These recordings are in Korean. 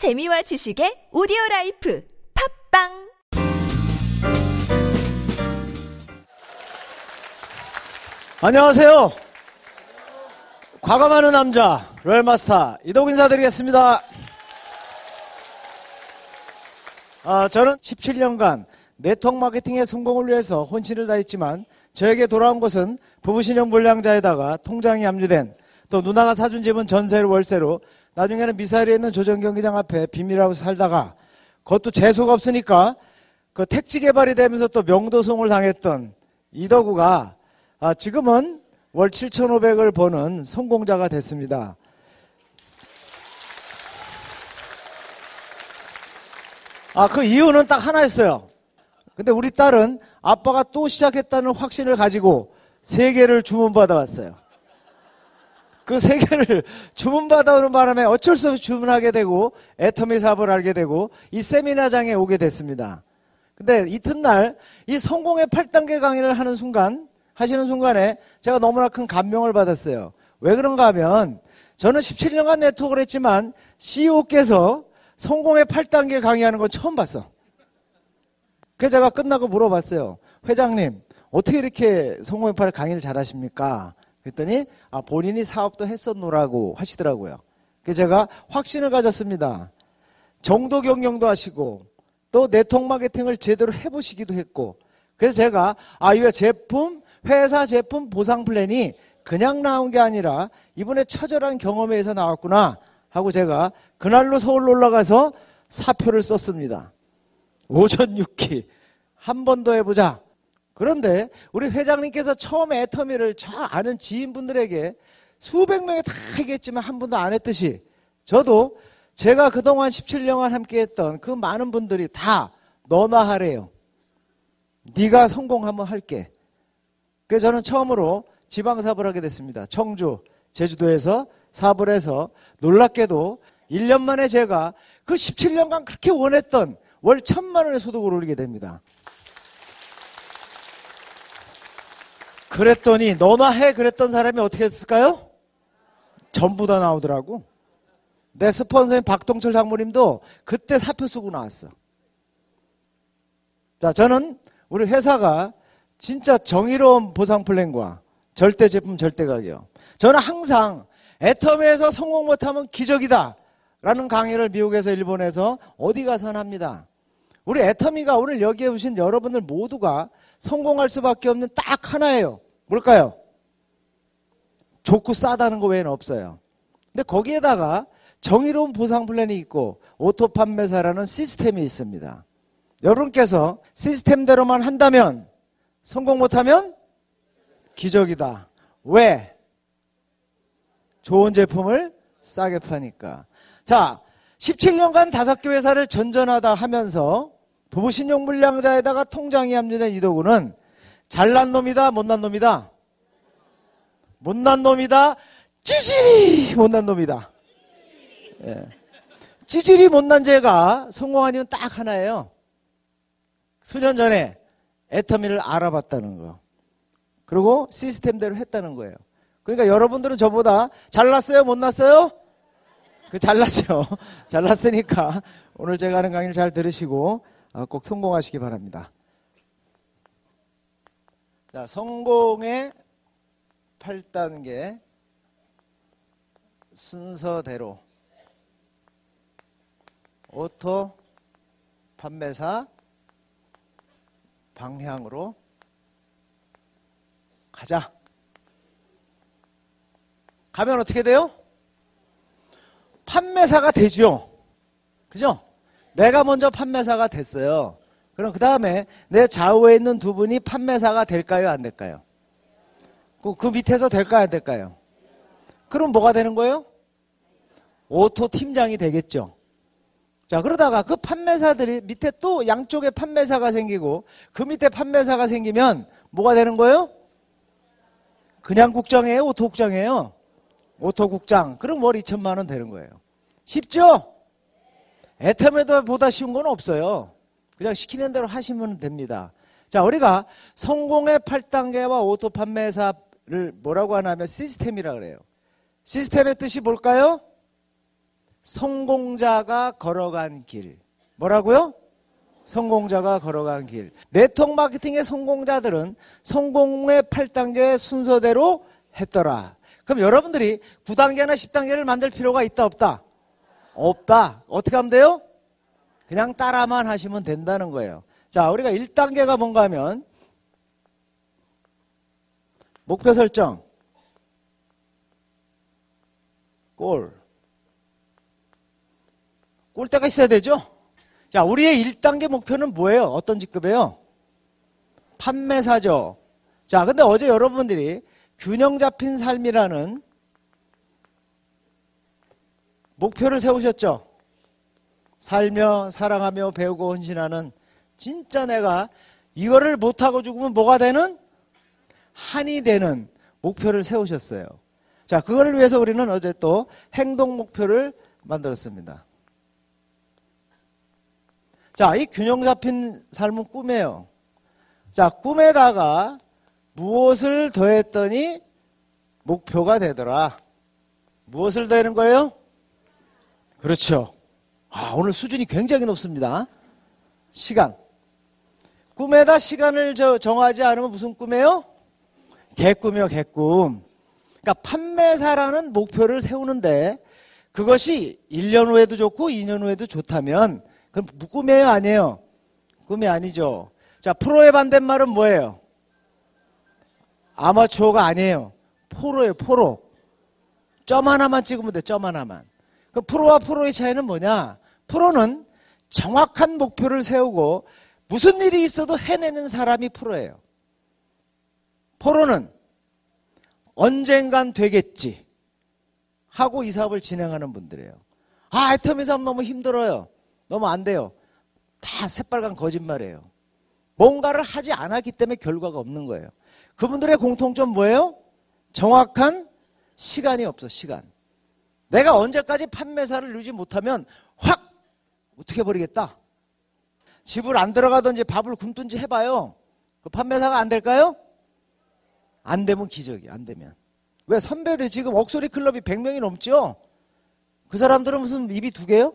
재미와 지식의 오디오 라이프 팟빵 안녕하세요. 공감하는 남자 Royal Master 이덕우 인사드리겠습니다. 아, 저는 17년간 네트워크 마케팅의 성공을 위해서 혼신을 다했지만 저에게 돌아온 것은 부부신용 불량자에다가 통장이 압류된 또 누나가 사준 집은 전세를 월세로 나중에는 미사일에 있는 조정경기장 앞에 비밀하고 살다가 그것도 재수가 없으니까 그 택지 개발이 되면서 또 명도송을 당했던 이덕우가 아, 지금은 월 7,500을 버는 성공자가 됐습니다. 아, 그 이유는 딱 하나였어요. 근데 우리 딸은 아빠가 또 시작했다는 확신을 가지고 세 개를 주문받아 왔어요. 그 세 개를 주문받아 오는 바람에 어쩔 수 없이 주문하게 되고 애터미 사업을 알게 되고 이 세미나장에 오게 됐습니다. 근데 이튿날 이 성공의 8단계 강의를 하는 순간 하시는 순간에 제가 너무나 큰 감명을 받았어요. 왜 그런가 하면 저는 17년간 네트워크를 했지만 CEO께서 성공의 8단계 강의하는 건 처음 봤어. 그래서 제가 끝나고 물어봤어요. 회장님, 어떻게 이렇게 성공의 8 강의를 잘 하십니까? 그랬더니 아, 본인이 사업도 했었노라고 하시더라고요. 그래서 제가 확신을 가졌습니다. 정도 경영도 하시고 또 네트워크 마케팅을 제대로 해보시기도 했고 그래서 제가 아 이거 제품 회사 제품 보상 플랜이 그냥 나온 게 아니라 이번에 처절한 경험에 의해서 나왔구나 하고 제가 그날로 서울로 올라가서 사표를 썼습니다. 오전 6기 한 번 더 해보자. 그런데 우리 회장님께서 처음에 애터미를 저 아는 지인분들에게 수백 명이 다 얘기했지만 한 번도 안 했듯이 저도 제가 그동안 17년간 함께했던 그 많은 분들이 다 너나 하래요. 네가 성공하면 할게. 그래서 저는 처음으로 지방 사업을 하게 됐습니다. 청주, 제주도에서 사업을 해서 놀랍게도 1년 만에 제가 그 17년간 그렇게 원했던 월 천만 원의 소득을 올리게 됩니다. 그랬더니 너나 해 그랬던 사람이 어떻게 됐을까요? 전부 다 나오더라고. 내 스폰서인 박동철 장모님도 그때 사표 쓰고 나왔어. 자, 저는 우리 회사가 진짜 정의로운 보상 플랜과 절대 제품 절대 가격. 저는 항상 애터미에서 성공 못하면 기적이다. 라는 강의를 미국에서 일본에서 어디 가선 합니다. 우리 애터미가 오늘 여기에 오신 여러분들 모두가 성공할 수밖에 없는 딱 하나예요. 뭘까요? 좋고 싸다는 거 외에는 없어요. 근데 거기에다가 정의로운 보상 플랜이 있고 auto 판매사라는 시스템이 있습니다. 여러분께서 시스템대로만 한다면 성공 못하면 기적이다. 왜? 좋은 제품을 싸게 파니까. 자, 17년간 다섯 개 회사를 전전하다 하면서 부부신용 물량자에다가 통장이 합류된 이도구는 잘난 놈이다, 못난 놈이다. 못난 놈이다, 찌질이 못난 놈이다. 예. 찌질이 못난 죄가 성공한 이유는 딱 하나예요. 수년 전에 애터미를 알아봤다는 거. 그리고 시스템대로 했다는 거예요. 그러니까 여러분들은 저보다 잘났어요? 못났어요? 그 잘났죠. 잘났으니까 오늘 제가 하는 강의를 잘 들으시고 어, 꼭 성공하시기 바랍니다. 자, 성공의 8단계 순서대로 auto 판매사 방향으로 가자. 가면 어떻게 돼요? 판매사가 되죠. 그죠? 내가 먼저 판매사가 됐어요. 그럼 그 다음에 내 좌우에 있는 두 분이 판매사가 될까요? 안 될까요? 그, 그 밑에서 될까요? 안 될까요? 그럼 뭐가 되는 거예요? auto 팀장이 되겠죠. 자, 그러다가 그 판매사들이 밑에 또 양쪽에 판매사가 생기고 그 밑에 판매사가 생기면 뭐가 되는 거예요? 그냥 국장이에요? auto 국장이에요? auto 국장. 그럼 월 2천만 원 되는 거예요. 쉽죠? 애터미도 보다 쉬운 건 없어요. 그냥 시키는 대로 하시면 됩니다. 자, 우리가 성공의 8단계와 auto 판매사를 뭐라고 하냐면 시스템이라 그래요. 시스템의 뜻이 뭘까요? 성공자가 걸어간 길. 뭐라고요? 성공자가 걸어간 길. 네트워크 마케팅의 성공자들은 성공의 8단계 순서대로 했더라. 그럼 여러분들이 9단계나 10단계를 만들 필요가 있다, 없다? 없다. 어떻게 하면 돼요? 그냥 따라만 하시면 된다는 거예요. 자, 우리가 1단계가 뭔가 하면 목표 설정. 골. 골대가 있어야 되죠? 자, 우리의 1단계 목표는 뭐예요? 어떤 직급이에요? 판매사죠. 자, 근데 어제 여러분들이 균형 잡힌 삶이라는 목표를 세우셨죠? 살며 사랑하며 배우고 헌신하는 진짜 내가 이거를 못하고 죽으면 뭐가 되는? 한이 되는 목표를 세우셨어요. 자, 그거를 위해서 우리는 어제 또 행동 목표를 만들었습니다. 자, 이 균형 잡힌 삶은 꿈이에요. 자, 꿈에다가 무엇을 더했더니 목표가 되더라. 무엇을 더하는 거예요? 그렇죠. 아, 오늘 수준이 굉장히 높습니다. 시간. 꿈에다 시간을 정하지 않으면 무슨 꿈이에요? 개꿈이요, 개꿈. 그러니까 판매사라는 목표를 세우는데 그것이 1년 후에도 좋고 2년 후에도 좋다면 그럼 꿈이에요, 아니에요? 꿈이 아니죠. 자, 프로의 반대말은 뭐예요? 아마추어가 아니에요. 포로예요, 포로. 점 하나만 찍으면 돼, 점 하나만. 그 프로와 프로의 차이는 뭐냐? 프로는 정확한 목표를 세우고 무슨 일이 있어도 해내는 사람이 프로예요. 포로는 언젠간 되겠지 하고 이 사업을 진행하는 분들이에요. 아, 애터미 사업 너무 힘들어요. 너무 안 돼요. 다 새빨간 거짓말이에요. 뭔가를 하지 않았기 때문에 결과가 없는 거예요. 그분들의 공통점 뭐예요? 정확한 시간이 없어, 시간. 내가 언제까지 판매사를 이루지 못하면 확 어떻게 버리겠다. 집을 안 들어가든지 밥을 굶든지 해봐요. 그 판매사가 안 될까요? 안 되면 기적이 안 되면. 왜 선배들 지금 억소리 클럽이 100명이 넘죠? 그 사람들은 무슨 입이 두 개요?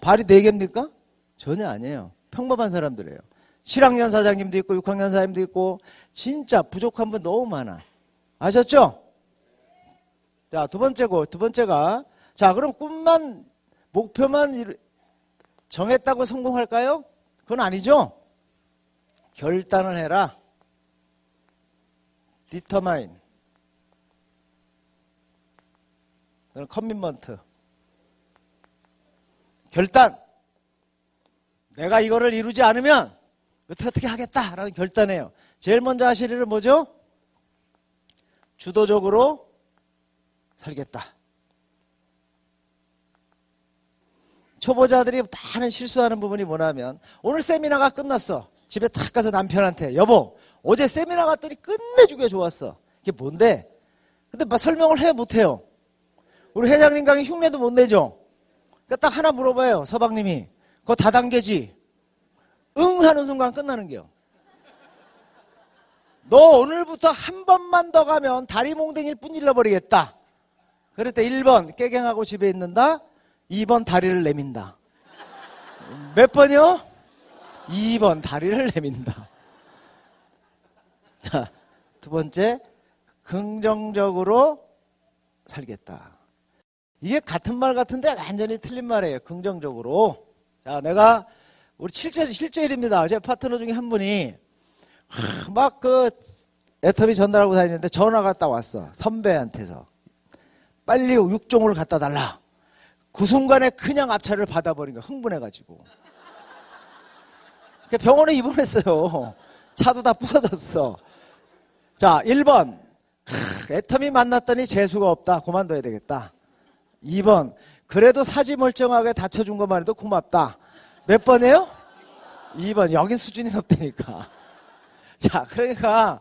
발이 네 개입니까? 전혀 아니에요. 평범한 사람들이에요. 7학년 사장님도 있고 6학년 사장님도 있고 진짜 부족한 분 너무 많아. 아셨죠? 자, 두 번째고 두 번째가 자, 그럼 꿈만 목표만 정했다고 성공할까요? 그건 아니죠. 결단을 해라. 디터마인. Commitment. 결단. 내가 이거를 이루지 않으면 어떻게 하겠다라는 결단이에요. 제일 먼저 하실 일은 뭐죠? 주도적으로 살겠다. 초보자들이 많은 실수하는 부분이 뭐냐면 오늘 세미나가 끝났어. 집에 탁 가서 남편한테 여보 어제 세미나 갔더니 끝내주게 좋았어. 이게 뭔데? 근데 막 설명을 해 못해요. 우리 회장님 강의 흉내도 못 내죠. 그러니까 딱 하나 물어봐요. 서방님이. 그거 다단계지? 응 하는 순간 끝나는 게요. 너 오늘부터 한 번만 더 가면 다리 몽댕이를 뿐 잃어버리겠다. 그랬더니 1번 깨갱하고 집에 있는다. 2번 다리를 내민다. 몇 번이요? 2번 다리를 내민다. 자, 두 번째, 긍정적으로 살겠다. 이게 같은 말 같은데 완전히 틀린 말이에요. 긍정적으로. 자, 내가 우리 실제 실제 일입니다. 제 파트너 중에 한 분이 막 그 애터미 전달하고 다니는데 전화가 딱 왔어. 선배한테서. 빨리 육종을 갖다 달라. 그 순간에 그냥 앞차를 받아버린 거야. 흥분해가지고. 병원에 입원했어요. 차도 다 부서졌어. 자, 1번. 애터미 만났더니 재수가 없다. 그만둬야 되겠다. 2번. 그래도 사지 멀쩡하게 다쳐준 것만 해도 고맙다. 몇 번이에요? 2번. 여긴 수준이 높다니까. 자, 그러니까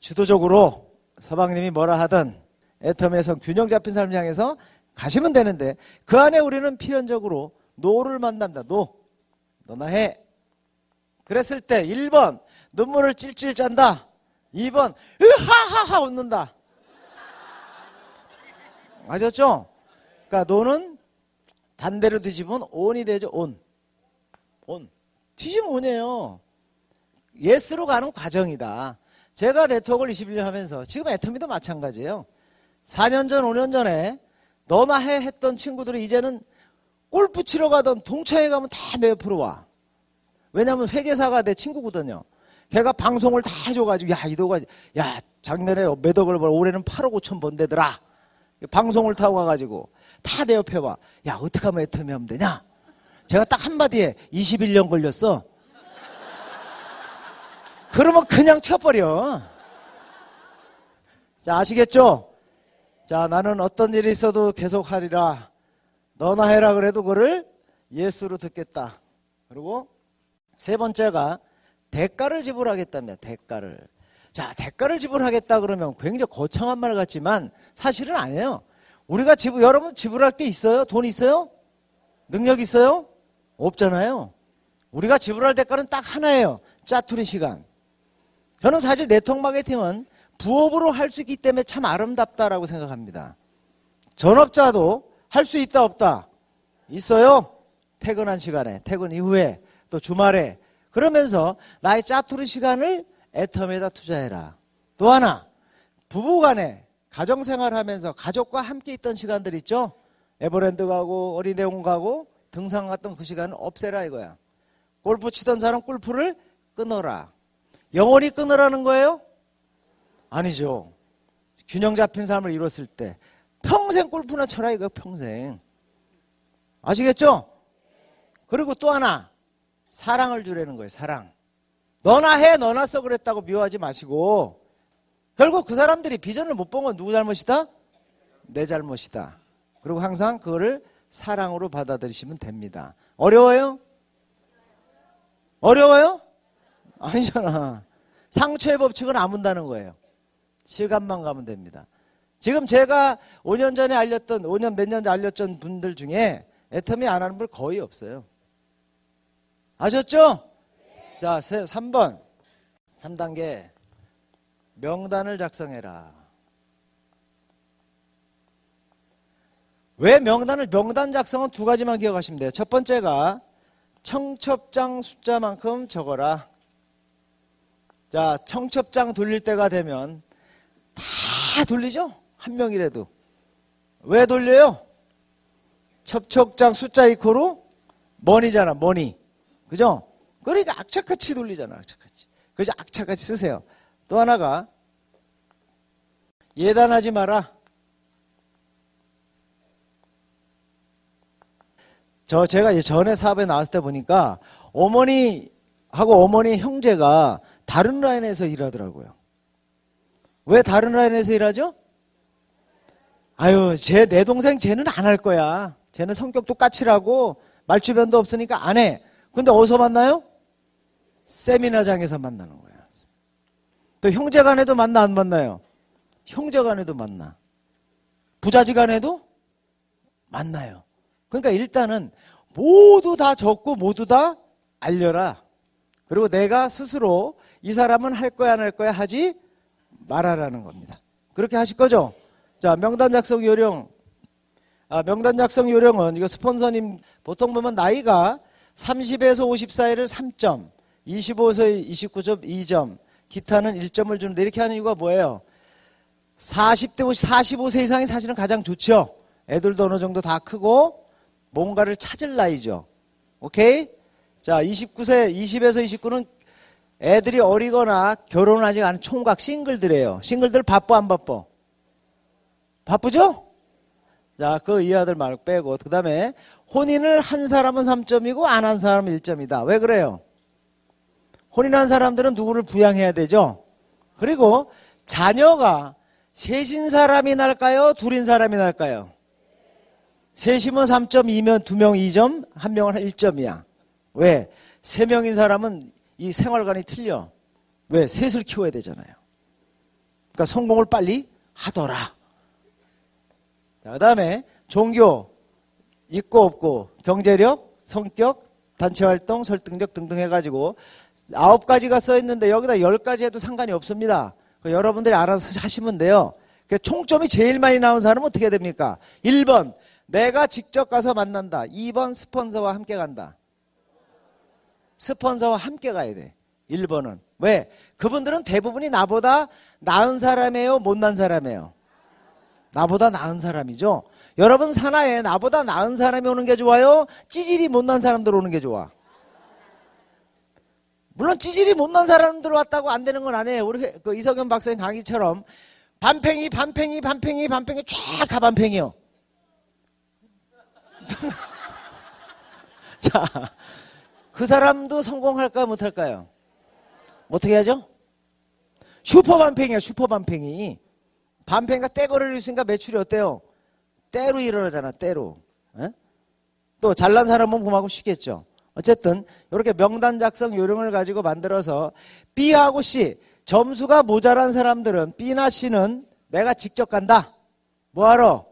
주도적으로 서방님이 뭐라 하든 애터미에서 균형 잡힌 삶을 향해서 가시면 되는데 그 안에 우리는 필연적으로 no를 만난다. No. 너나 해. 그랬을 때 1번 눈물을 찔찔 짠다. 2번 으하하하 웃는다. 맞았죠? 그러니까 노는 반대로 뒤집으면 온이 되죠, 온. 온. 뒤집으면 온이에요. 예스로 가는 과정이다. 제가 네트워크를 21년 하면서 지금 애터미도 마찬가지예요. 4년 전, 5년 전에 너나 해 했던 친구들이 이제는 골프 치러 가던 동창회 가면 다 내 옆으로 와. 왜냐하면 회계사가 내 친구거든요. 걔가 방송을 다 해줘가지고 야 이도가 야 작년에 몇 억을 벌 올해는 8억 5천 번대더라. 방송을 타고 가가지고 다 내 옆에 와. 야 어떻게 하면 애터미 하면 되냐? 제가 딱 한마디에 21년 걸렸어. 그러면 그냥 튀어버려. 자, 아시겠죠? 자, 나는 어떤 일이 있어도 계속 하리라. 너나 해라 그래도 그를 예수로 듣겠다. 그리고 세 번째가 대가를 지불하겠답니다. 대가를. 자, 대가를 지불하겠다 그러면 굉장히 거창한 말 같지만 사실은 아니에요. 우리가 지불, 여러분 지불할 게 있어요? 돈 있어요? 능력 있어요? 없잖아요. 우리가 지불할 대가는 딱 하나예요. 짜투리 시간. 저는 사실 네트워크 마케팅은 부업으로 할 수 있기 때문에 참 아름답다라고 생각합니다. 전업자도 할 수 있다 없다 있어요. 퇴근한 시간에 퇴근 이후에 또 주말에 그러면서 나의 짜투리 시간을 애텀에다 투자해라. 또 하나 부부간에 가정생활하면서 가족과 함께 있던 시간들 있죠. 에버랜드 가고 어린이대원 가고 등산 갔던 그 시간을 없애라 이거야. 골프 치던 사람 골프를 끊어라. 영원히 끊으라는 거예요? 아니죠. 균형 잡힌 삶을 이뤘을 때 평생 골프나 쳐라 이거 평생. 아시겠죠? 그리고 또 하나 사랑을 주라는 거예요. 사랑. 너나 해 너나 써 그랬다고 미워하지 마시고 결국 그 사람들이 비전을 못 본 건 누구 잘못이다? 내 잘못이다. 그리고 항상 그거를 사랑으로 받아들이시면 됩니다. 어려워요? 어려워요? 아니잖아. 상처의 법칙은 안 문다는 거예요. 시간만 가면 됩니다. 지금 제가 5년 전에 알렸던, 5년 몇 년 전에 알렸던 분들 중에 애터미 안 하는 분 거의 없어요. 아셨죠? 자, 3번. 3단계. 명단을 작성해라. 왜 명단을, 명단 작성은 두 가지만 기억하시면 돼요. 첫 번째가 청첩장 숫자만큼 적어라. 자, 청첩장 돌릴 때가 되면 다 돌리죠? 한 명이라도. 왜 돌려요? 첩촉장 숫자 이코로 머니잖아, 머니. 그죠? 그러니까 악착같이 돌리잖아, 악착같이. 그래서 악착같이 쓰세요. 또 하나가 예단하지 마라. 저 제가 전에 사업에 나왔을 때 보니까 어머니하고 어머니 형제가 다른 라인에서 일하더라고요. 왜 다른 라인에서 일하죠? 아유, 제, 내 동생 쟤는 안 할 거야. 쟤는 성격도 까칠하고 말주변도 없으니까 안 해. 근데 어디서 만나요? 세미나장에서 만나는 거야. 또 형제 간에도 만나, 안 만나요? 형제 간에도 만나. 부자지 간에도 만나요. 그러니까 일단은 모두 다 적고 모두 다 알려라. 그리고 내가 스스로 이 사람은 할 거야 안 할 거야 하지 말아라는 겁니다. 그렇게 하실 거죠? 자, 명단 작성 요령. 아, 명단 작성 요령은 이거 스폰서님 보통 보면 나이가 30에서 50 사이를 3점, 25에서 29점 2점, 기타는 1점을 주는데 이렇게 하는 이유가 뭐예요? 40대 50, 45세 이상이 사실은 가장 좋죠. 애들도 어느 정도 다 크고 뭔가를 찾을 나이죠. 오케이? 자, 29세, 20에서 29는 애들이 어리거나 아직 안 총각 싱글들이에요. 싱글들 바빠 안 바빠? 바쁘죠? 자, 그 이하들 말고 빼고 그 다음에 혼인을 한 사람은 3점이고 안 한 사람은 1점이다. 왜 그래요? 혼인한 사람들은 누구를 부양해야 되죠? 그리고 자녀가 셋인 사람이 날까요? 둘인 사람이 날까요? 셋이면 3점, 2면 2명 2점, 1명은 1점이야. 왜? 3명인 사람은 이 생활관이 틀려. 왜? 셋을 키워야 되잖아요. 그러니까 성공을 빨리 하더라. 그 다음에 종교, 있고 없고, 경제력, 성격, 단체활동, 설득력 등등 해가지고 아홉 가지가 써 있는데 여기다 열 가지 해도 상관이 없습니다. 여러분들이 알아서 하시면 돼요. 총점이 제일 많이 나온 사람은 어떻게 됩니까? 1번, 내가 직접 가서 만난다. 2번 스폰서와 함께 간다. 스폰서와 함께 가야 돼. 1번은. 왜? 그분들은 대부분이 나보다 나은 사람이에요? 못난 사람이에요? 나보다 나은 사람이죠? 여러분 사나에 나보다 나은 사람이 오는 게 좋아요? 찌질이 못난 사람들 오는 게 좋아? 물론 찌질이 못난 사람들 왔다고 안 되는 건 아니에요. 우리 그 이석연 박사님 강의처럼 반팽이, 반팽이, 반팽이, 반팽이 쫙 다 반팽이요. 자, 그 사람도 성공할까 못할까요? 어떻게 하죠? 슈퍼 반팽이야, 슈퍼 반팽이. 반팽이가 떼거리를 있으니까 매출이 어때요? 때로 일어나잖아, 때로. 에? 또 잘난 사람은 그만큼 쉽겠죠. 어쨌든 이렇게 명단 작성 요령을 가지고 만들어서 B하고 C 점수가 모자란 사람들은 B나 C는 내가 직접 간다. 뭐하러?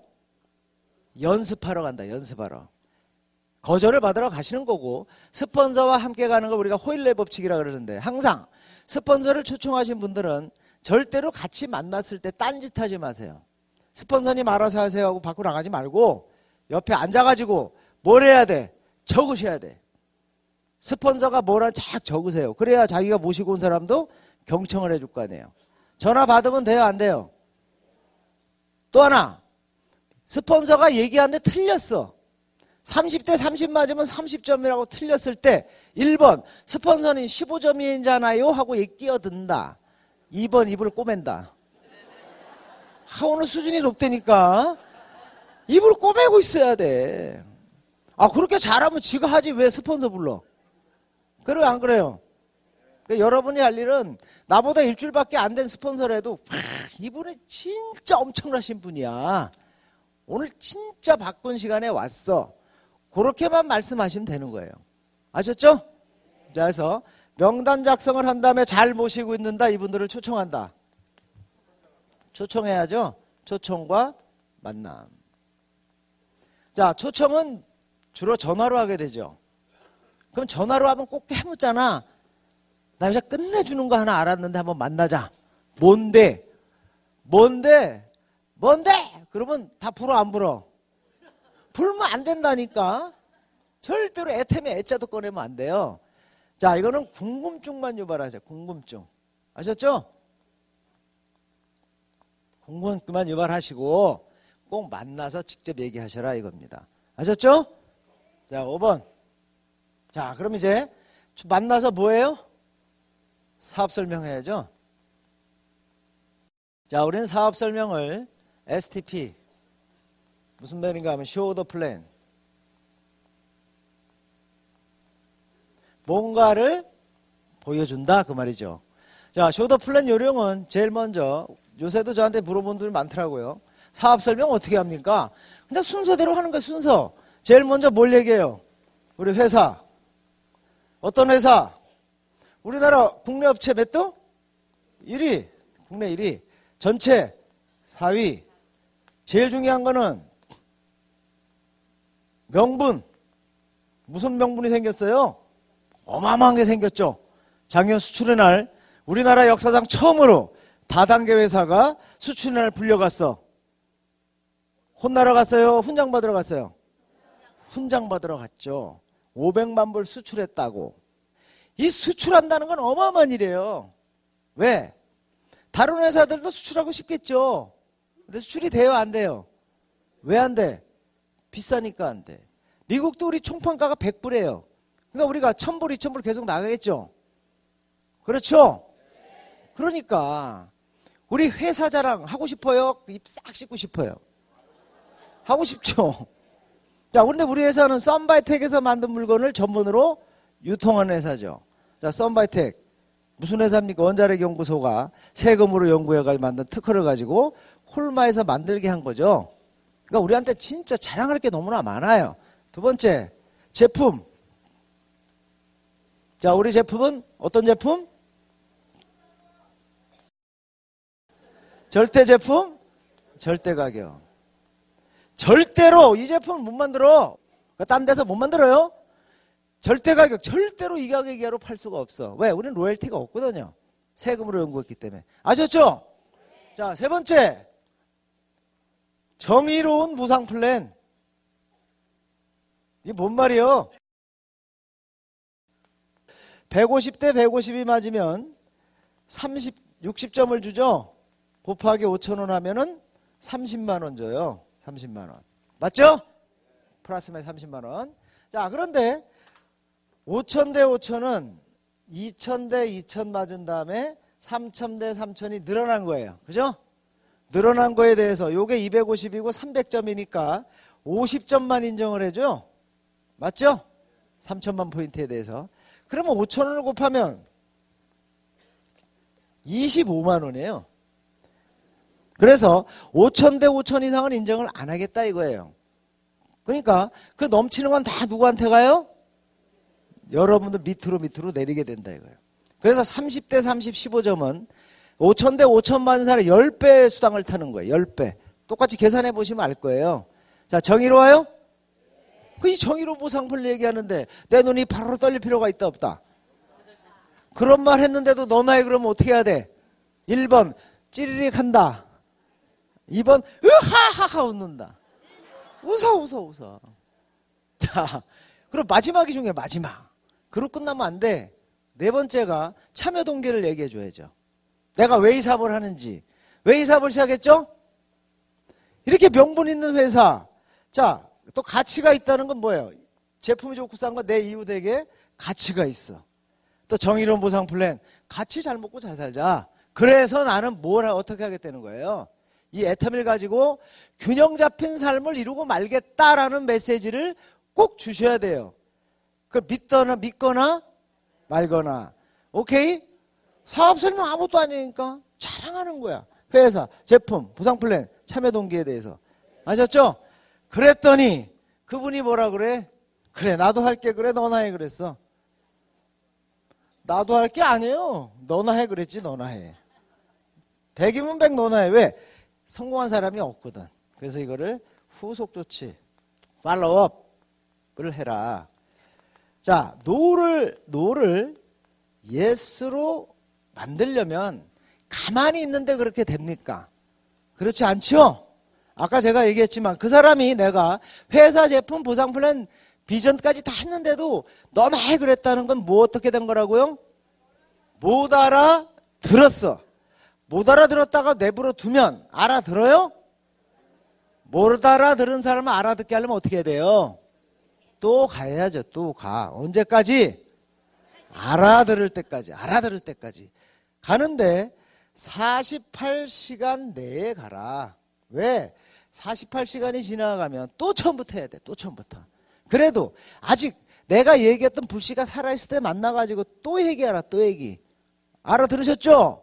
연습하러 간다. 연습하러. 거절을 받으러 가시는 거고 스폰서와 함께 가는 걸 우리가 호일레 법칙이라 그러는데 항상 스폰서를 초청하신 분들은 절대로 같이 만났을 때 딴짓하지 마세요. 스폰서님 알아서 하세요 하고 밖으로 나가지 말고 옆에 앉아가지고 뭘 해야 돼? 적으셔야 돼. 스폰서가 뭐라 쫙 적으세요. 그래야 자기가 모시고 온 사람도 경청을 해줄 거 아니에요. 전화 받으면 돼요? 안 돼요? 또 하나. 스폰서가 얘기하는데 틀렸어. 30대 30 맞으면 30점이라고 틀렸을 때 1번 스폰서님 15점이잖아요 하고 끼어든다. 2번 입을 꼬맨다. 하, 오늘 수준이 높다니까 입을 꼬매고 있어야 돼. 아 그렇게 잘하면 지가 하지 왜 스폰서 불러? 그래요 안 그래요? 그러니까 여러분이 할 일은 나보다 일주일밖에 안 된 스폰서라도 이분이 진짜 엄청나신 분이야. 오늘 진짜 바꾼 시간에 왔어. 그렇게만 말씀하시면 되는 거예요. 아셨죠? 자, 그래서 명단 작성을 한 다음에 잘 모시고 있는다 이분들을 초청한다. 초청해야죠. 초청과 만남. 자, 초청은 주로 전화로 하게 되죠. 그럼 전화로 하면 꼭 해묻잖아. 나 여자 끝내주는 거 하나 알았는데 한번 만나자. 뭔데? 뭔데? 뭔데? 그러면 다 불어 안 불어? 불면 안 된다니까. 절대로 애템에 애자도 꺼내면 안 돼요. 자, 이거는 궁금증만 유발하세요. 궁금증. 아셨죠? 궁금증만 유발하시고 꼭 만나서 직접 얘기하셔라 이겁니다. 아셨죠? 자, 5번. 자, 그럼 이제 만나서 뭐예요? 사업 설명해야죠. 자, 우리는 사업 설명을 STP 무슨 말인가 하면 the plan 뭔가를 보여준다 그 말이죠. 자, show 요령은 제일 먼저 요새도 저한테 물어본 분들 많더라고요. 사업 설명 어떻게 합니까? 근데 순서대로 하는 거야 순서. 제일 먼저 뭘 얘기해요? 우리 회사. 어떤 회사? 우리나라 국내 업체 몇 등? 1위. 국내 1위. 전체 4위. 제일 중요한 거는 명분. 무슨 명분이 생겼어요? 어마어마한 게 생겼죠. 작년 수출의 날 우리나라 역사상 처음으로 다단계 회사가 수출의 날 불려갔어. 혼나러 갔어요? 훈장 받으러 갔어요? 훈장 받으러 갔죠. 500만 불 수출했다고. 이 수출한다는 건 어마어마한 일이에요. 왜? 다른 회사들도 수출하고 싶겠죠. 근데 수출이 돼요, 안 돼요? 왜 안 돼? 비싸니까 안 돼. 미국도 우리 총판가가 100불이에요. 그러니까 우리가 1000불, 2000불 계속 나가겠죠. 그렇죠? 그러니까 우리 회사 자랑 하고 싶어요? 입 싹 씻고 싶어요. 하고 싶죠. 자, 그런데 우리 회사는 썬바이텍에서 만든 물건을 전문으로 유통하는 회사죠. 자, 썬바이텍. 무슨 회사입니까? 원자력 연구소가 세금으로 연구해가지고 만든 특허를 가지고 콜마에서 만들게 한 거죠. 그러니까 우리한테 진짜 자랑할 게 너무나 많아요. 두 번째, 제품. 자, 우리 제품은 어떤 제품? 절대 제품, 절대 가격. 절대로 이 제품 못 만들어. 그러니까 딴 데서 못 만들어요. 절대 가격, 절대로 이 가격 이하로 팔 수가 없어. 왜? 우리는 로열티가 없거든요. 세금으로 연구했기 때문에. 아셨죠? 자, 세 번째. 정의로운 보상 플랜. 이게 뭔 말이요? 150대 150이 맞으면 30, 60점을 주죠? 곱하기 5천원 하면은 30만원 줘요. 30만원. 맞죠? 플러스면 30만원. 자, 그런데 5천 대 5천은 2천 대 2천 맞은 다음에 3천 대 3천이 늘어난 거예요. 그죠? 늘어난 거에 대해서 요게 250이고 300점이니까 50점만 인정을 해줘. 맞죠? 3천만 포인트에 대해서. 그러면 5천 원을 곱하면 25만 원이에요. 그래서 5천 대 5천 이상은 인정을 안 하겠다 이거예요. 그러니까 그 넘치는 건 다 누구한테 가요? 여러분들 밑으로 밑으로 내리게 된다 이거예요. 그래서 30대 30 15점은 5천 대 5천 받은 사람 10배 수당을 타는 거예요. 10배. 똑같이 계산해 보시면 알 거예요. 자, 정의로워요? 그 이 정의로 보상풀 얘기하는데 내 눈이 바로 떨릴 필요가 있다 없다. 그런 말 했는데도 너나에 그러면 어떻게 해야 돼? 1번 찌리릭 한다. 2번 으하하하 웃는다. 웃어 웃어 웃어. 자, 그럼 마지막이 중요해 마지막. 그로 끝나면 안 돼. 네 번째가 참여 동기를 얘기해 줘야죠. 내가 왜 이 사업을 하는지. 왜 이 사업을 시작했죠? 이렇게 명분 있는 회사. 자, 또 가치가 있다는 건 뭐예요? 제품이 좋고 싼 거 내 이웃에게 가치가 있어. 또 정의로운 보상 플랜. 같이 잘 먹고 잘 살자. 그래서 나는 뭘 어떻게 하겠다는 거예요? 이 애텀을 가지고 균형 잡힌 삶을 이루고 말겠다라는 메시지를 꼭 주셔야 돼요. 그걸 믿거나 믿거나 말거나. 오케이? 사업 설명 아무것도 아니니까 자랑하는 거야. 회사, 제품, 보상 플랜, 참여 동기에 대해서. 아셨죠? 그랬더니 그분이 뭐라 그래? 그래, 나도 할게. 그래, 너나 해. 그랬어. 나도 할 게 아니에요. 너나 해. 그랬지, 너나 해. 백이면 백 너나 해. 왜? 성공한 사람이 없거든. 그래서 이거를 후속 조치, Follow-up을 해라. 자, no를, no를 yes로 만들려면 가만히 있는데 그렇게 됩니까? 그렇지 않죠? 아까 제가 얘기했지만 그 사람이 내가 회사 제품 보상 플랜 비전까지 다 했는데도 너나 해 그랬다는 건 뭐 어떻게 된 거라고요? 못 알아 들었어. 못 알아들었다가 내버려 두면 알아들어요? 못 알아들은 사람을 알아듣게 하려면 어떻게 해야 돼요? 또 가야죠. 또 가. 언제까지? 알아들을 때까지. 알아들을 때까지. 가는데 48시간 내에 가라. 왜? 48시간이 지나가면 또 처음부터 해야 돼. 또 처음부터. 그래도 아직 내가 얘기했던 불씨가 살아있을 때 만나가지고 또 얘기하라. 또 얘기. 알아들으셨죠?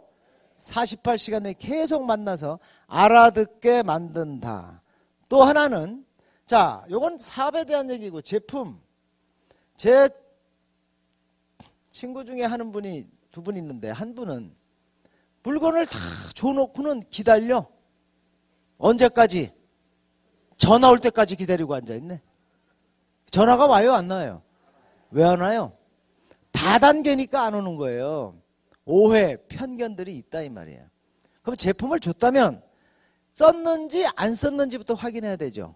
48시간 내에 계속 만나서 알아듣게 만든다. 또 하나는 자, 요건 사업에 대한 얘기고 제품. 제 친구 중에 하는 분이 두 분 있는데 한 분은 물건을 다 줘놓고는 기다려. 언제까지? 전화 올 때까지 기다리고 앉아있네. 전화가 와요, 안 와요? 왜 안 와요? 다단계니까 안 오는 거예요. 오해, 편견들이 있다 이 말이에요. 그럼 제품을 줬다면 썼는지 안 썼는지부터 확인해야 되죠.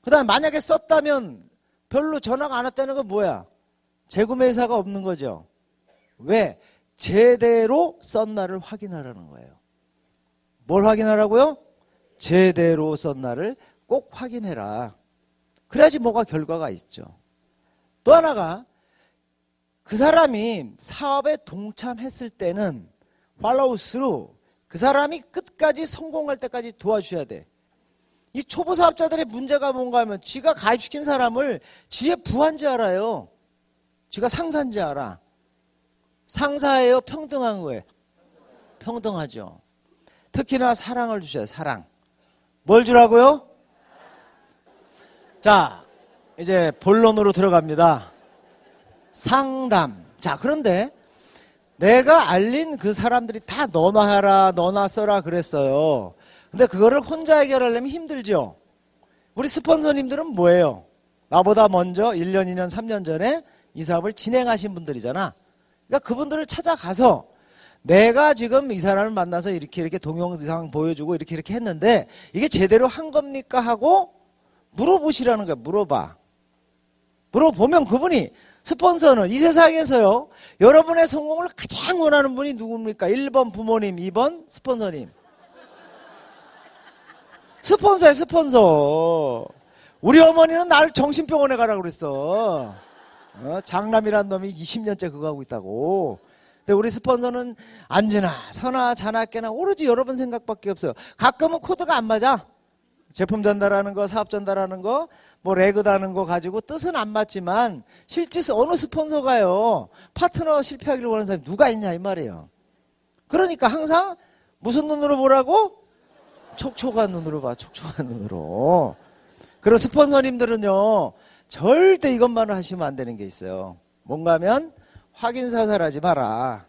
그 다음 만약에 썼다면 별로 전화가 안 왔다는 건 뭐야? 재구매사가 없는 거죠. 왜? 제대로 썼나를 확인하라는 거예요. 뭘 확인하라고요? 제대로 썼나를 꼭 확인해라. 그래야지 뭐가 결과가 있죠. 또 하나가 그 사람이 사업에 동참했을 때는 팔로우 스루 그 사람이 끝까지 성공할 때까지 도와줘야 돼. 이 초보 사업자들의 문제가 뭔가 하면 지가 가입시킨 사람을 지의 부한지 알아요. 지가 상사인지 알아. 상사예요? 평등한 거예요? 평등하죠. 특히나 사랑을 주셔요. 사랑. 뭘 주라고요? 자, 이제 본론으로 들어갑니다. 상담. 자, 그런데 내가 알린 그 사람들이 다 너나 하라, 너나 써라 그랬어요. 근데 그거를 혼자 해결하려면 힘들죠. 우리 스폰서님들은 뭐예요? 나보다 먼저 1년, 2년, 3년 전에 이 사업을 진행하신 분들이잖아. 그러니까 그분들을 찾아가서 내가 지금 이 사람을 만나서 이렇게 이렇게 동영상 보여주고 이렇게 이렇게 했는데 이게 제대로 한 겁니까 하고 물어보시라는 거야. 물어봐. 물어보면 그분이 스폰서는 이 세상에서요, 여러분의 성공을 가장 원하는 분이 누굽니까? 1번 부모님, 2번 스폰서님. 스폰서야, 스폰서. 우리 어머니는 날 정신병원에 가라 그랬어. 어, 장남이란 놈이 20년째 그거 하고 있다고. 근데 우리 스폰서는 안지나, 서나, 자나깨나 오로지 여러분 생각밖에 없어요. 가끔은 코드가 안 맞아. 제품 전달하는 거, 사업 전달하는 거, 뭐 레그 다는 거 가지고 뜻은 안 맞지만 실제 어느 스폰서가요 파트너 실패하기를 원하는 사람이 누가 있냐 이 말이에요. 그러니까 항상 무슨 눈으로 보라고? 촉촉한 눈으로 봐, 촉촉한 눈으로. 그리고 스폰서님들은요 절대 이것만을 하시면 안 되는 게 있어요. 뭔가 하면 확인 사살 하지 마라.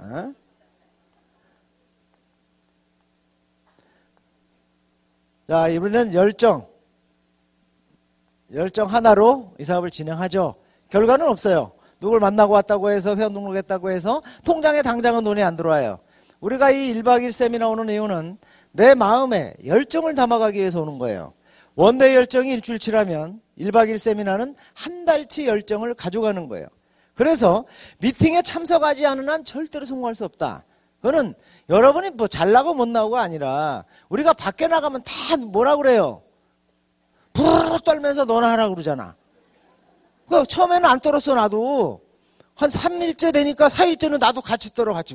어? 자, 이번에는 열정. 열정 하나로 이 사업을 진행하죠. 결과는 없어요. 누굴 만나고 왔다고 해서 회원 등록했다고 해서 통장에 당장은 돈이 안 들어와요. 우리가 이 1박 2일 세미나 오는 이유는 내 마음에 열정을 담아가기 위해서 오는 거예요. 원대 열정이 일주일치라면 1박 2일 세미나는 한 달치 열정을 가져가는 거예요. 그래서 미팅에 참석하지 않은 한 절대로 성공할 수 없다. 그거는 여러분이 뭐 잘나고 못나고가 아니라 우리가 밖에 나가면 다 뭐라 그래요? 부르르 떨면서 너나 하라 그러잖아. 그 처음에는 안 떨었어 나도 한 3일째 되니까 4일째는 나도 같이 떨어 같이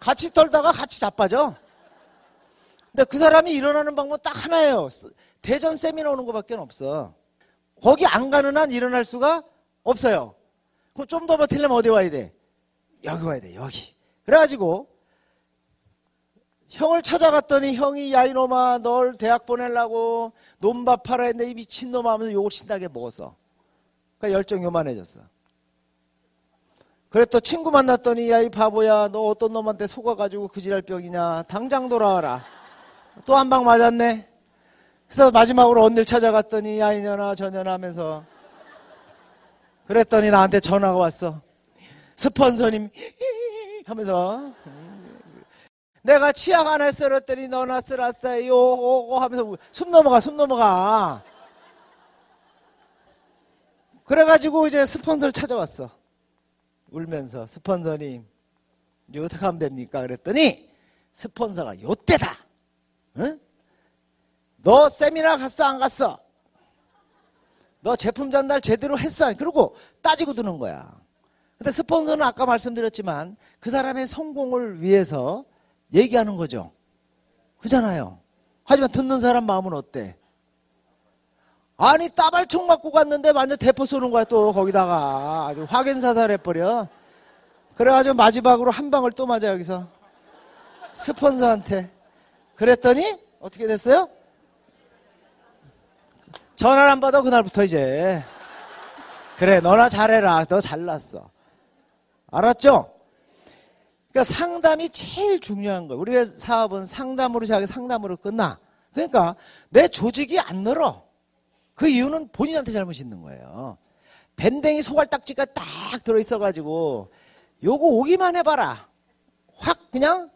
같이 떨다가 같이 자빠져. 근데 그 사람이 일어나는 방법 딱 하나예요. 대전 세미나 오는 것밖에 없어. 거기 안 가는 한 일어날 수가 없어요. 그럼 좀 더 버틸려면 어디 와야 돼? 여기 와야 돼, 여기. 그래가지고, 형을 찾아갔더니 형이 야 이놈아 널 대학 보내려고 논밥 팔아 했는데 이 미친놈 하면서 욕을 신나게 먹었어. 그러니까 열정이 요만해졌어. 그래 또 친구 만났더니 야 이 바보야 너 어떤 놈한테 속아가지고 그 지랄병이냐 당장 돌아와라. 또 한 방 맞았네. 그래서 마지막으로 언니를 찾아갔더니 야 이년아 저년아 하면서 그랬더니 나한테 전화가 왔어. 스폰서님 하면서. 내가 치약 하나 썰었더니 너나 쓸었어요 하면서 숨 넘어가 숨 넘어가. 그래가지고 이제 스폰서를 찾아왔어. 울면서 스폰서님 이거 어떻게 하면 됩니까? 그랬더니 스폰서가 요때다 응? 너 세미나 갔어 안 갔어 너 제품 전달 제대로 했어 그러고 따지고 드는 거야 근데 스폰서는 아까 말씀드렸지만 그 사람의 성공을 위해서 얘기하는 거죠. 그잖아요. 하지만 듣는 사람 마음은 어때? 아니 따발총 맞고 갔는데 완전 대포 쏘는 거야 또 거기다가 아주 확인 사살해버려. 그래가지고 마지막으로 한 방을 또 맞아 여기서 스폰서한테. 그랬더니 어떻게 됐어요? 전화를 안 받아 그날부터 이제 그래 너나 잘해라 너 잘났어 알았죠? 그러니까 상담이 제일 중요한 거예요. 우리의 사업은 상담으로 시작해 상담으로 끝나. 그러니까 내 조직이 안 늘어. 그 이유는 본인한테 잘못이 있는 거예요. 밴댕이 소갈딱지가 딱 들어있어가지고 요거 오기만 해봐라. 확 그냥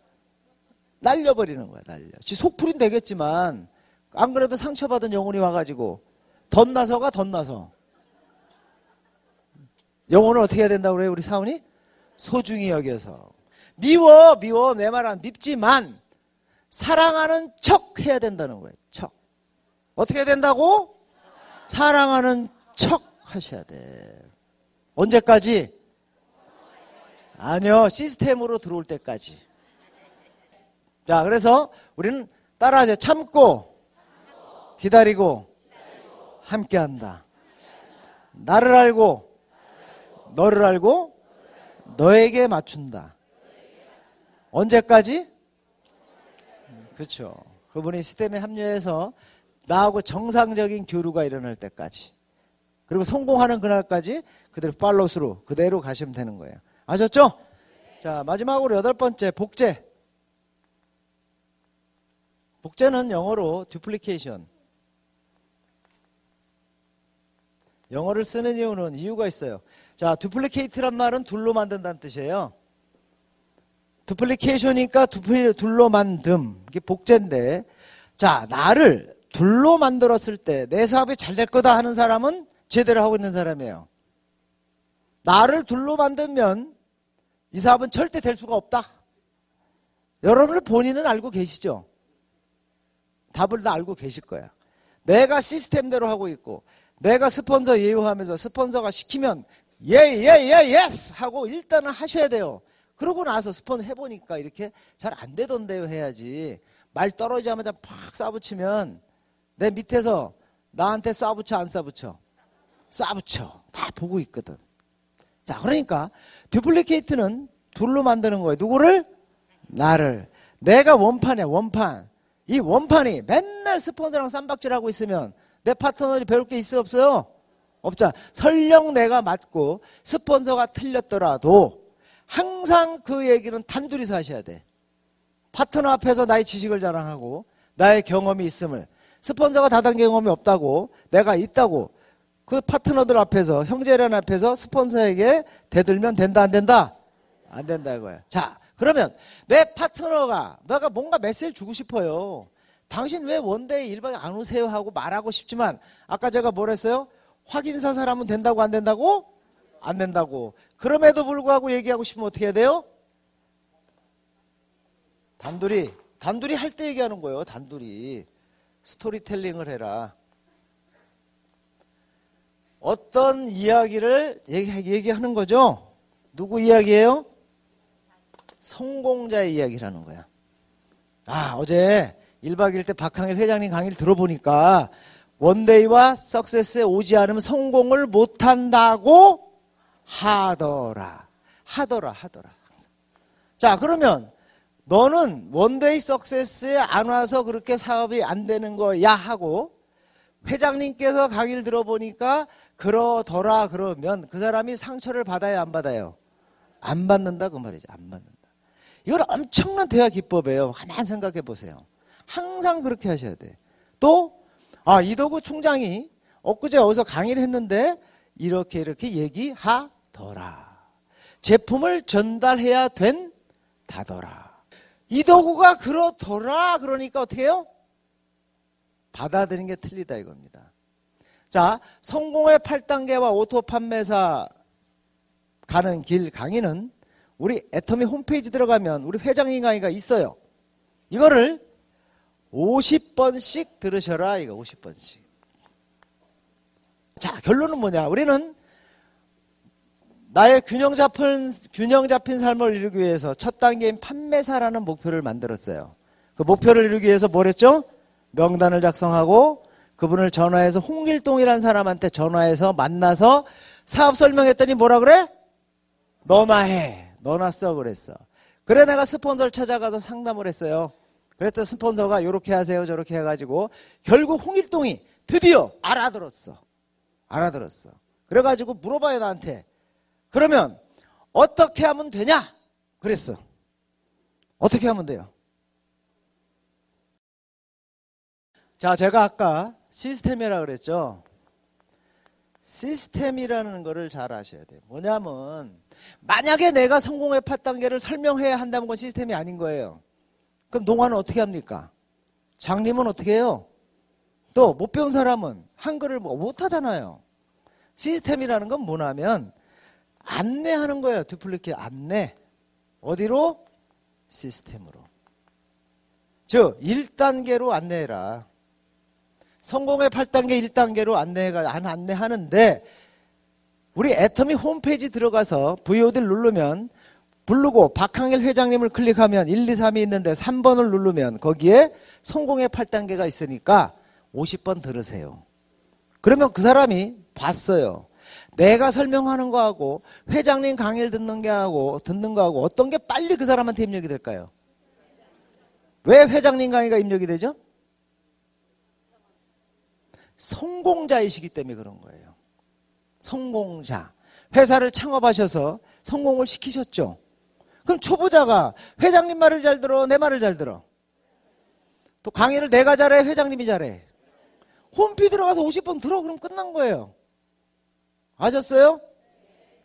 날려버리는 거야, 날려. 지 속풀이는 되겠지만 안 그래도 상처받은 영혼이 와가지고 덧나서가 덧나서. 영혼을 어떻게 해야 된다고 그래요, 우리 사원이? 소중히 여겨서. 미워, 미워, 내 말은 밉지만, 사랑하는 척 해야 된다는 거예요, 척. 어떻게 해야 된다고? 사랑하는 척 하셔야 돼. 언제까지? 아니요, 시스템으로 들어올 때까지. 자, 그래서 우리는 따라하죠. 참고, 기다리고, 함께 한다. 나를 알고, 너를 알고, 너에게 맞춘다. 언제까지? 그렇죠. 그분이 시스템에 합류해서 나하고 정상적인 교류가 일어날 때까지. 그리고 성공하는 그날까지 그대로 팔로스로 그대로 가시면 되는 거예요. 아셨죠? 자, 마지막으로 여덟 번째, 복제. 복제는 영어로 duplication. 영어를 쓰는 이유는 이유가 있어요. 자, duplicate란 말은 둘로 만든다는 뜻이에요. 두플, 둘로 만듦. 이게 복제인데. 자, 나를 둘로 만들었을 때 내 사업이 잘 될 거다 하는 사람은 제대로 하고 있는 사람이에요. 나를 둘로 만들면 이 사업은 절대 될 수가 없다. 여러분을 본인은 알고 계시죠? 답을 다 알고 계실 거야. 내가 시스템대로 하고 있고 내가 스폰서 예우하면서 스폰서가 시키면 예예예 yes 하고 일단은 하셔야 돼요. 그러고 나서 스폰서 해보니까 이렇게 잘 안 되던데요 해야지. 말 떨어지자마자 팍 쏴붙이면 내 밑에서 나한테 쏴붙여 안 쏴붙여? 쏴붙여. 다 보고 있거든. 자 그러니까 duplicate는 둘로 만드는 거예요. 누구를? 나를. 내가 원판이야 원판. 이 원판이 맨날 스폰서랑 쌈박질하고 있으면 내 파트너들이 배울 게 있어 없어요? 없자. 설령 내가 맞고 스폰서가 틀렸더라도 항상 그 얘기는 단둘이서 하셔야 돼. 파트너 앞에서 나의 지식을 자랑하고 나의 경험이 있음을 스폰서가 다단 경험이 없다고 내가 있다고 그 파트너들 앞에서 형제란 앞에서 스폰서에게 대들면 된다 안 된다? 안 된다 이거야. 자 그러면 내 파트너가 내가 뭔가 메시지를 주고 싶어요. 당신 왜 one day 1박에 안 오세요 하고 말하고 싶지만 아까 제가 뭘 했어요? 확인사살은 된다고 안 된다고? 안 된다고. 그럼에도 불구하고 얘기하고 싶으면 어떻게 해야 돼요? 단둘이 단둘이 할 때 얘기하는 거예요. 단둘이 storytelling을 해라. 어떤 이야기를 얘기, 하는 거죠? 누구 이야기예요? 성공자의 이야기라는 거야. 아, 어제 1박 2일 때 박한길 회장님 강의를 들어보니까 one day와 success에 오지 않으면 성공을 못한다고 하더라. 하더라, 하더라. 항상. 자, 그러면 너는 one day success에 안 와서 그렇게 사업이 안 되는 거야 하고 회장님께서 강의를 들어보니까 그러더라 그러면 그 사람이 상처를 받아야 안 받아요? 안 받는다 그 말이죠. 안 받는다. 이건 엄청난 대화 기법이에요. 가만 생각해 보세요. 항상 그렇게 하셔야 돼. 또, 아, 이도구 총장이 엊그제 어디서 강의를 했는데 이렇게 이렇게 얘기하더라. 제품을 전달해야 된다더라. 이도구가 그렇더라. 그러니까 어떻게 해요? 받아들이는 게 틀리다 이겁니다. 자, 성공의 8단계와 auto 판매사 가는 길 강의는 우리 애터미 홈페이지 들어가면 우리 회장님 강의가 있어요. 이거를 50번씩 들으셔라 이거 50번씩. 자 결론은 뭐냐 우리는 나의 균형 잡힌 균형 잡힌 삶을 이루기 위해서 첫 단계인 판매사라는 목표를 만들었어요. 그 목표를 이루기 위해서 뭘 했죠? 명단을 작성하고 그분을 전화해서 홍길동이라는 사람한테 전화해서 만나서 사업 설명했더니 뭐라 그래? 너나 해. 써 그랬어. 그래 내가 스폰서를 찾아가서 상담을 했어요. 그랬더니 스폰서가 이렇게 하세요 저렇게 해가지고 결국 홍일동이 드디어 알아들었어. 알아들었어. 그래가지고 물어봐요 나한테. 그러면 어떻게 하면 되냐? 그랬어. 어떻게 하면 돼요? 자, 제가 아까 시스템이라 그랬죠. 시스템이라는 거를 잘 아셔야 돼요. 뭐냐면 만약에 내가 성공의 팟단계를 설명해야 한다는 건 시스템이 아닌 거예요. 그럼 농화는 어떻게 합니까? 장님은 어떻게 해요? 또 못 배운 사람은 한글을 뭐 못하잖아요. 시스템이라는 건 뭐냐면 안내하는 거예요. 디플리케 안내. 어디로? 시스템으로. 즉 1단계로 안내해라. 성공의 8단계 1단계로 안내가 안 안내하는데 우리 애터미 홈페이지 들어가서 VOD를 누르면 부르고 박항일 회장님을 클릭하면 1, 2, 3이 있는데 3번을 누르면 거기에 성공의 8단계가 있으니까 50번 들으세요. 그러면 그 사람이 봤어요. 내가 설명하는 거하고 회장님 강의를 듣는 게 하고 듣는 거하고 어떤 게 빨리 그 사람한테 입력이 될까요? 왜 회장님 강의가 입력이 되죠? 성공자이시기 때문에 그런 거예요. 성공자. 회사를 창업하셔서 성공을 시키셨죠. 그럼 초보자가 회장님 말을 잘 들어, 내 말을 잘 들어. 또 강의를 내가 잘해, 회장님이 잘해. 홈피 들어가서 50번 들어, 그럼 끝난 거예요. 아셨어요?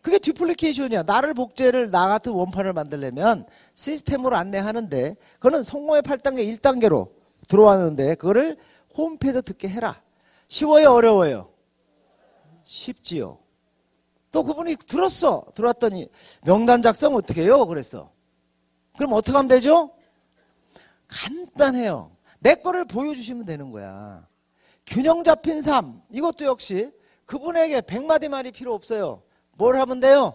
그게 듀플리케이션이야. 나를 복제를 나 같은 원판을 만들려면 시스템으로 안내하는데 그거는 성공의 8단계 1단계로 들어왔는데 그거를 홈페이지에서 듣게 해라. 쉬워요, 어려워요? 쉽지요. 또 그분이 들었어. 들어왔더니 명단 작성 어떻게 해요? 그랬어. 그럼 어떻게 하면 되죠? 간단해요. 내 거를 보여주시면 되는 거야. 균형 잡힌 삶. 이것도 역시 그분에게 백마디 말이 필요 없어요. 뭘 하면 돼요?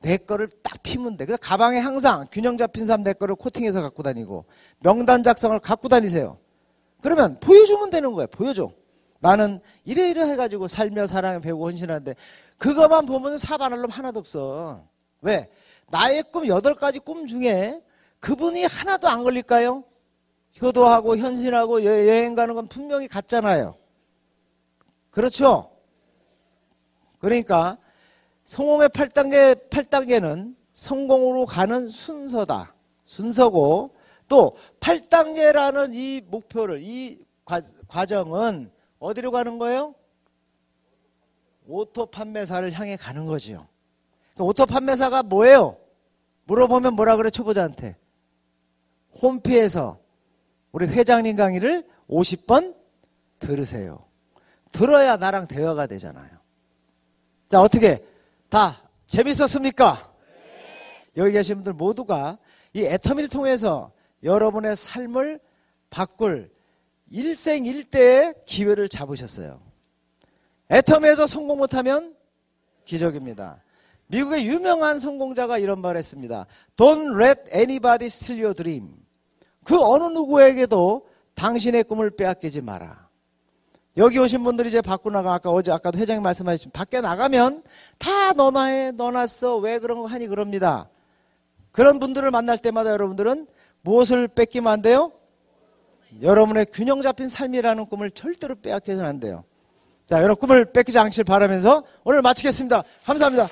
내 거를 딱 피면 돼. 그래서 가방에 항상 균형 잡힌 삶 내 거를 코팅해서 갖고 다니고 명단 작성을 갖고 다니세요. 그러면 보여주면 되는 거예요. 보여줘. 나는 이래 이래 해가지고 살며 사랑에 배우고 헌신하는데 그것만 보면 사반할 놈 하나도 없어. 왜? 나의 꿈 여덟 가지 꿈 중에 그분이 하나도 안 걸릴까요? 효도하고 현신하고 여- 여행 가는 건 분명히 같잖아요. 그렇죠? 그러니까 성공의 8단계, 8단계는 성공으로 가는 순서다. 순서고 또 8단계라는 이 목표를 이 과, 과정은 어디로 가는 거예요? 오토 판매사를 향해 가는 거지요. 그러니까 오토 판매사가 뭐예요? 물어보면 뭐라 그래 초보자한테? 홈피에서 우리 회장님 강의를 50번 들으세요. 들어야 나랑 대화가 되잖아요. 자, 어떻게 다 재밌었습니까? 여기 계신 분들 모두가 이 애터미를 통해서 여러분의 삶을 바꿀 일생 일대의 기회를 잡으셨어요. 애터미에서 성공 못하면 기적입니다. 미국의 유명한 성공자가 이런 말을 했습니다. Don't let anybody steal your dream. 그 어느 누구에게도 당신의 꿈을 빼앗기지 마라. 여기 오신 분들이 이제 밖으로 나가 아까 어제 아까도 회장님 말씀하셨지만 밖에 나가면 다 너나 해 너나 써 왜 그런 거 하니 그럽니다. 그런 분들을 만날 때마다 여러분들은 무엇을 뺏기면 안 돼요? 여러분의 균형 잡힌 삶이라는 꿈을 절대로 빼앗겨서는 안 돼요. 자, 여러분 꿈을 뺏기지 않길 바라면서 오늘 마치겠습니다. 감사합니다.